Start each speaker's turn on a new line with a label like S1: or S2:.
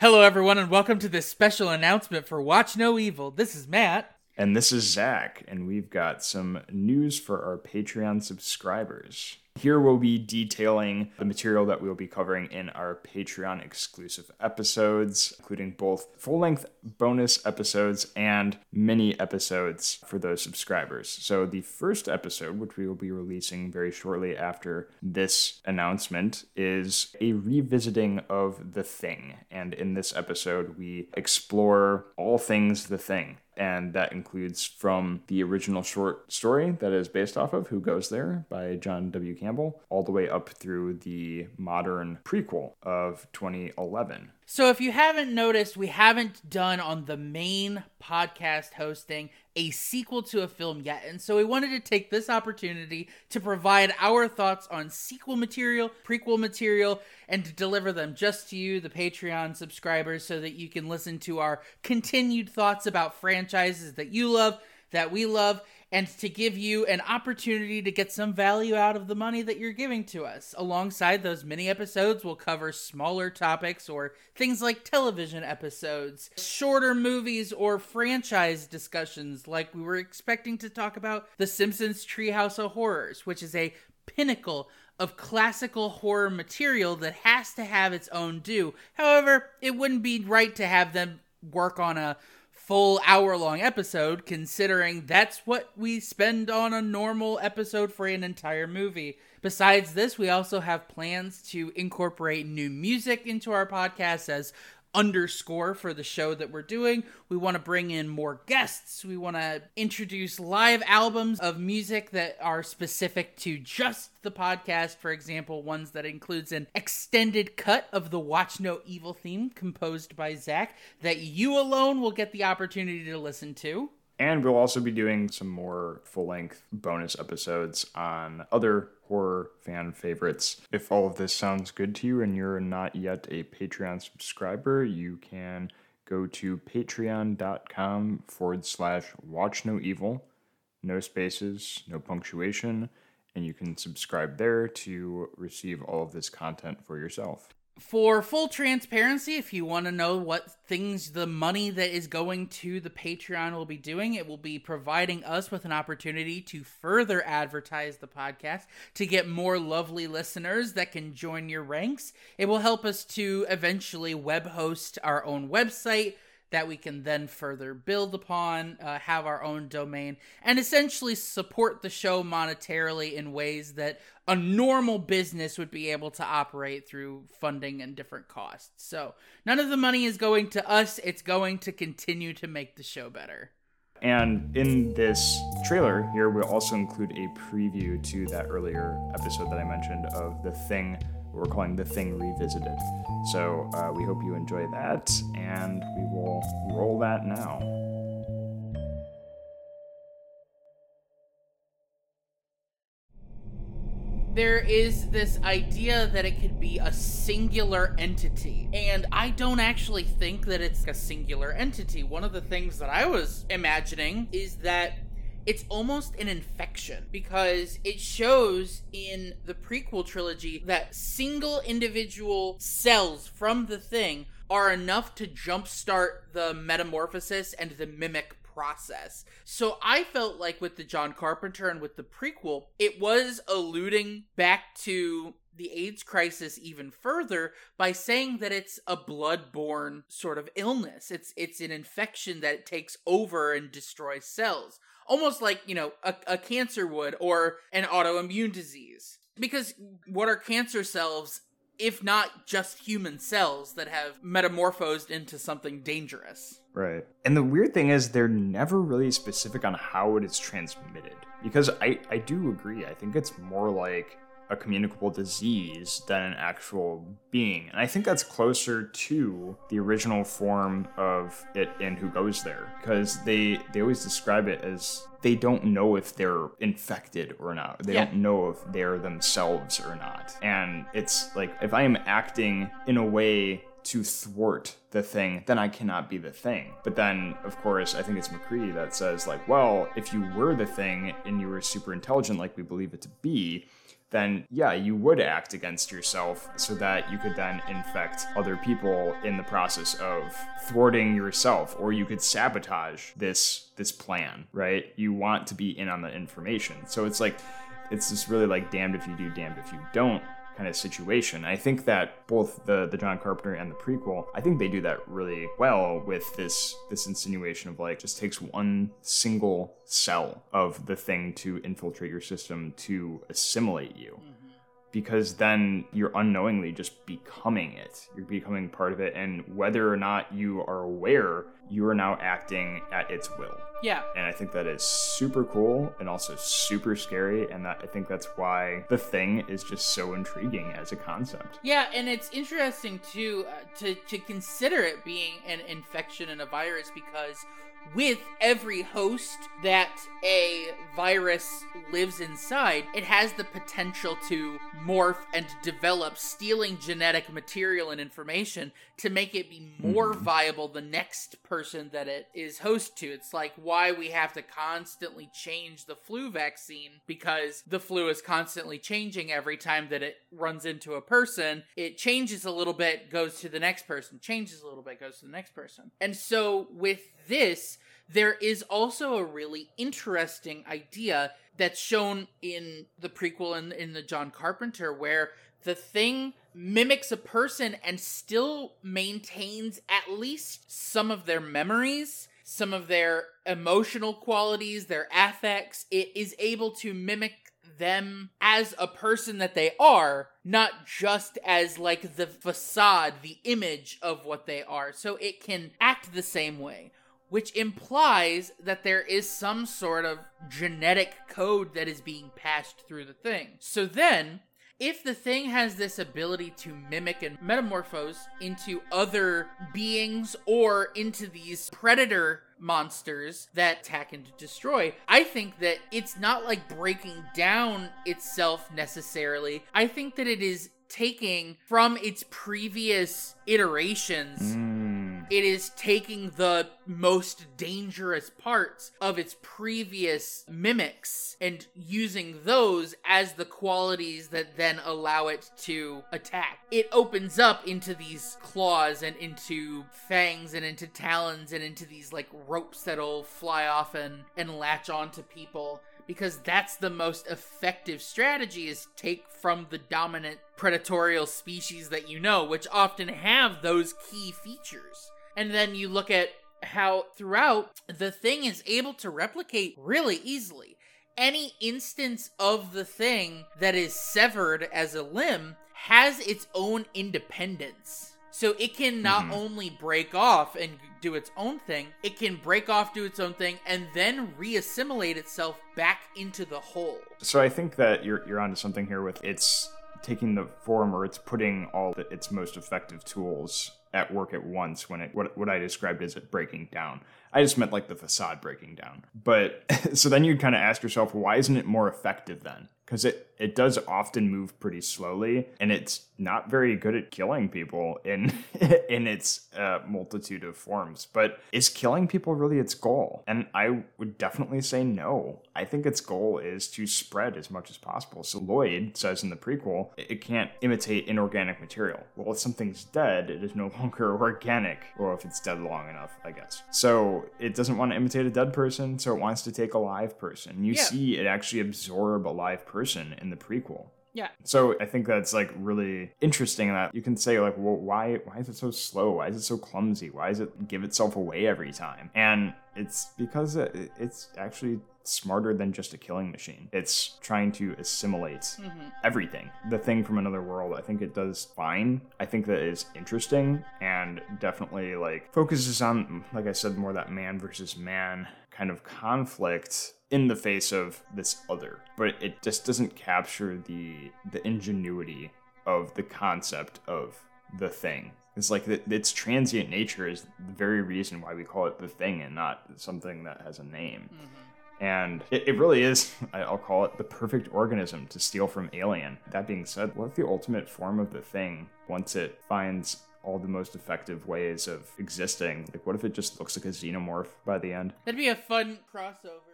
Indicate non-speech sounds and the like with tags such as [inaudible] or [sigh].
S1: Hello, everyone, and welcome to this special announcement for Watch No Evil. This is Matt.
S2: And this is Zach, and we've got some news for our Patreon subscribers. Here we'll be detailing the material that we'll be covering in our Patreon exclusive episodes, including both full length bonus episodes and mini episodes for those subscribers. So, the first episode, which we will be releasing very shortly after this announcement, is a revisiting of The Thing. And in this episode, we explore all things The Thing and that includes from the original short story that is based off of Who Goes There by John W. Campbell, all the way up through the modern prequel of 2011
S1: so, if you haven't noticed, we haven't done on the main podcast hosting a sequel to a film yet. And so, we wanted to take this opportunity to provide our thoughts on sequel material, prequel material, and to deliver them just to you, the Patreon subscribers, so that you can listen to our continued thoughts about franchises that you love, that we love, and to give you an opportunity to get some value out of the money that you're giving to us. Alongside those mini episodes, we'll cover smaller topics or things like television episodes, shorter movies, or franchise discussions, like we were expecting to talk about The Simpsons Treehouse of Horrors, which is a pinnacle of classical horror material that has to have its own due. However, it wouldn't be right to have them work on a full hour long episode, considering that's what we spend on a normal episode for an entire movie. Besides this, we also have plans to incorporate new music into our podcast as underscore for the show that we're doing. We want to bring in more guests. We want to introduce live albums of music that are specific to just the podcast. For example, ones that includes an extended cut of the Watch No Evil theme composed by Zach that you alone will get the opportunity to listen to.
S2: And we'll also be doing some more full length bonus episodes on other horror fan favorites. If all of this sounds good to you and you're not yet a Patreon subscriber, you can go to patreon.com forward slash watch no evil, no spaces, no punctuation, and you can subscribe there to receive all of this content for yourself
S1: for full transparency, if you want to know what things the money that is going to the Patreon will be doing, it will be providing us with an opportunity to further advertise the podcast to get more lovely listeners that can join your ranks. It will help us to eventually web host our own website that we can then further build upon, uh, have our own domain, and essentially support the show monetarily in ways that a normal business would be able to operate through funding and different costs. So none of the money is going to us, it's going to continue to make the show better.
S2: And in this trailer here, we'll also include a preview to that earlier episode that I mentioned of The Thing we're calling The Thing Revisited. So uh, we hope you enjoy that, and we will roll that now.
S1: there is this idea that it could be a singular entity. And I don't actually think that it's a singular entity. One of the things that I was imagining is that it's almost an infection because it shows in the prequel trilogy that single individual cells from the thing are enough to jumpstart the metamorphosis and the mimic process. So I felt like with the John Carpenter and with the prequel, it was alluding back to the AIDS crisis even further by saying that it's a blood-borne sort of illness. It's it's an infection that takes over and destroys cells. Almost like you know a, a cancer would or an autoimmune disease. Because what are cancer cells if not just human cells that have metamorphosed into something dangerous?
S2: Right. And the weird thing is they're never really specific on how it is transmitted. Because i i do agree. I think it's more like a communicable disease than an actual being. And I think that's closer to the original form of it in Who Goes There, because they they always describe it as they don't know if they're infected or not. They yeah. don't know if they're themselves or not. And it's like if I am acting in a way to thwart the thing, then I cannot be the thing. But then, of course, I think it's MacReady that says, like, well, if you were the thing and you were super intelligent like we believe it to be, then yeah, you would act against yourself so that you could then infect other people in the process of thwarting yourself or you could sabotage this this plan, right? You want to be in on the information. So it's like it's just really like damned if you do, damned if you don't kind of situation. I think that both the the John Carpenter and the prequel, I think they do that really well with this this insinuation of like just takes one single cell of the thing to infiltrate your system to assimilate you. Mm-hmm. Because then you're unknowingly just becoming it. You're becoming part of it. And whether or not you are aware, you are now acting at its will.
S1: Yeah.
S2: And I think that is super cool and also super scary. And that I think that's why the thing is just so intriguing as a concept.
S1: Yeah, and it's interesting too uh, to to consider it being an infection and a virus because with every host that a virus lives inside, it has the potential to morph and develop, stealing genetic material and information to make it be more mm-hmm. viable the next person that it is host to. It's like why we have to constantly change the flu vaccine because the flu is constantly changing every time that it runs into a person. It changes a little bit, goes to the next person, changes a little bit, goes to the next person. And so with this, there is also a really interesting idea that's shown in the prequel and in, in the John Carpenter where the thing mimics a person and still maintains at least some of their memories, some of their emotional qualities, their affects. It is able to mimic them as a person that they are, not just as like the facade, the image of what they are. So it can act the same way which implies that there is some sort of genetic code that is being passed through the thing. So then, if the thing has this ability to mimic and metamorphose into other beings or into these predator monsters that attack and destroy, I think that it's not like breaking down itself necessarily. I think that it is taking from its previous iterations. Mm it is taking the most dangerous parts of its previous mimics and using those as the qualities that then allow it to attack. It opens up into these claws and into fangs and into talons and into these like ropes that'll fly off and, and latch onto people because that's the most effective strategy is take from the dominant predatorial species that you know which often have those key features and then you look at how throughout the thing is able to replicate really easily. Any instance of the thing that is severed as a limb has its own independence. So it can not mm-hmm. only break off and do its own thing, it can break off, do its own thing, and then reassimilate itself back into the whole.
S2: So I think that you're you're onto something here with it's taking the form or it's putting all the, its most effective tools at work at once when it what, what I described as it breaking down. I just meant like the facade breaking down. But [laughs] so then you'd kind of ask yourself, why isn't it more effective then? Because it, it does often move pretty slowly and it's not very good at killing people in [laughs] in its uh, multitude of forms. But is killing people really its goal? And I would definitely say no. I think its goal is to spread as much as possible. So Lloyd says in the prequel, it can't imitate inorganic material. Well, if something's dead, it is no [laughs] longer organic, or if it's dead long enough, I guess. So it doesn't want to imitate a dead person, so it wants to take a live person. You yeah. see it actually absorb a live person in the prequel.
S1: Yeah.
S2: So I think that's like really interesting that you can say like, well, why why is it so slow? Why is it so clumsy? Why does it give itself away every time? And it's because it's actually smarter than just a killing machine. It's trying to assimilate mm-hmm. everything. The thing from another world, I think it does fine. I think that is interesting and definitely like focuses on, like I said, more that man versus man kind of conflict in the face of this other. But it just doesn't capture the the ingenuity of the concept of the thing it's like the, its transient nature is the very reason why we call it the thing and not something that has a name. Mm-hmm. And it, it really is, [laughs] I'll call it the perfect organism to steal from Alien. That being said, what if the ultimate form of the thing, once it finds all the most effective ways of existing. Like, what if it just looks like a xenomorph by the end?
S1: That'd be a fun crossover.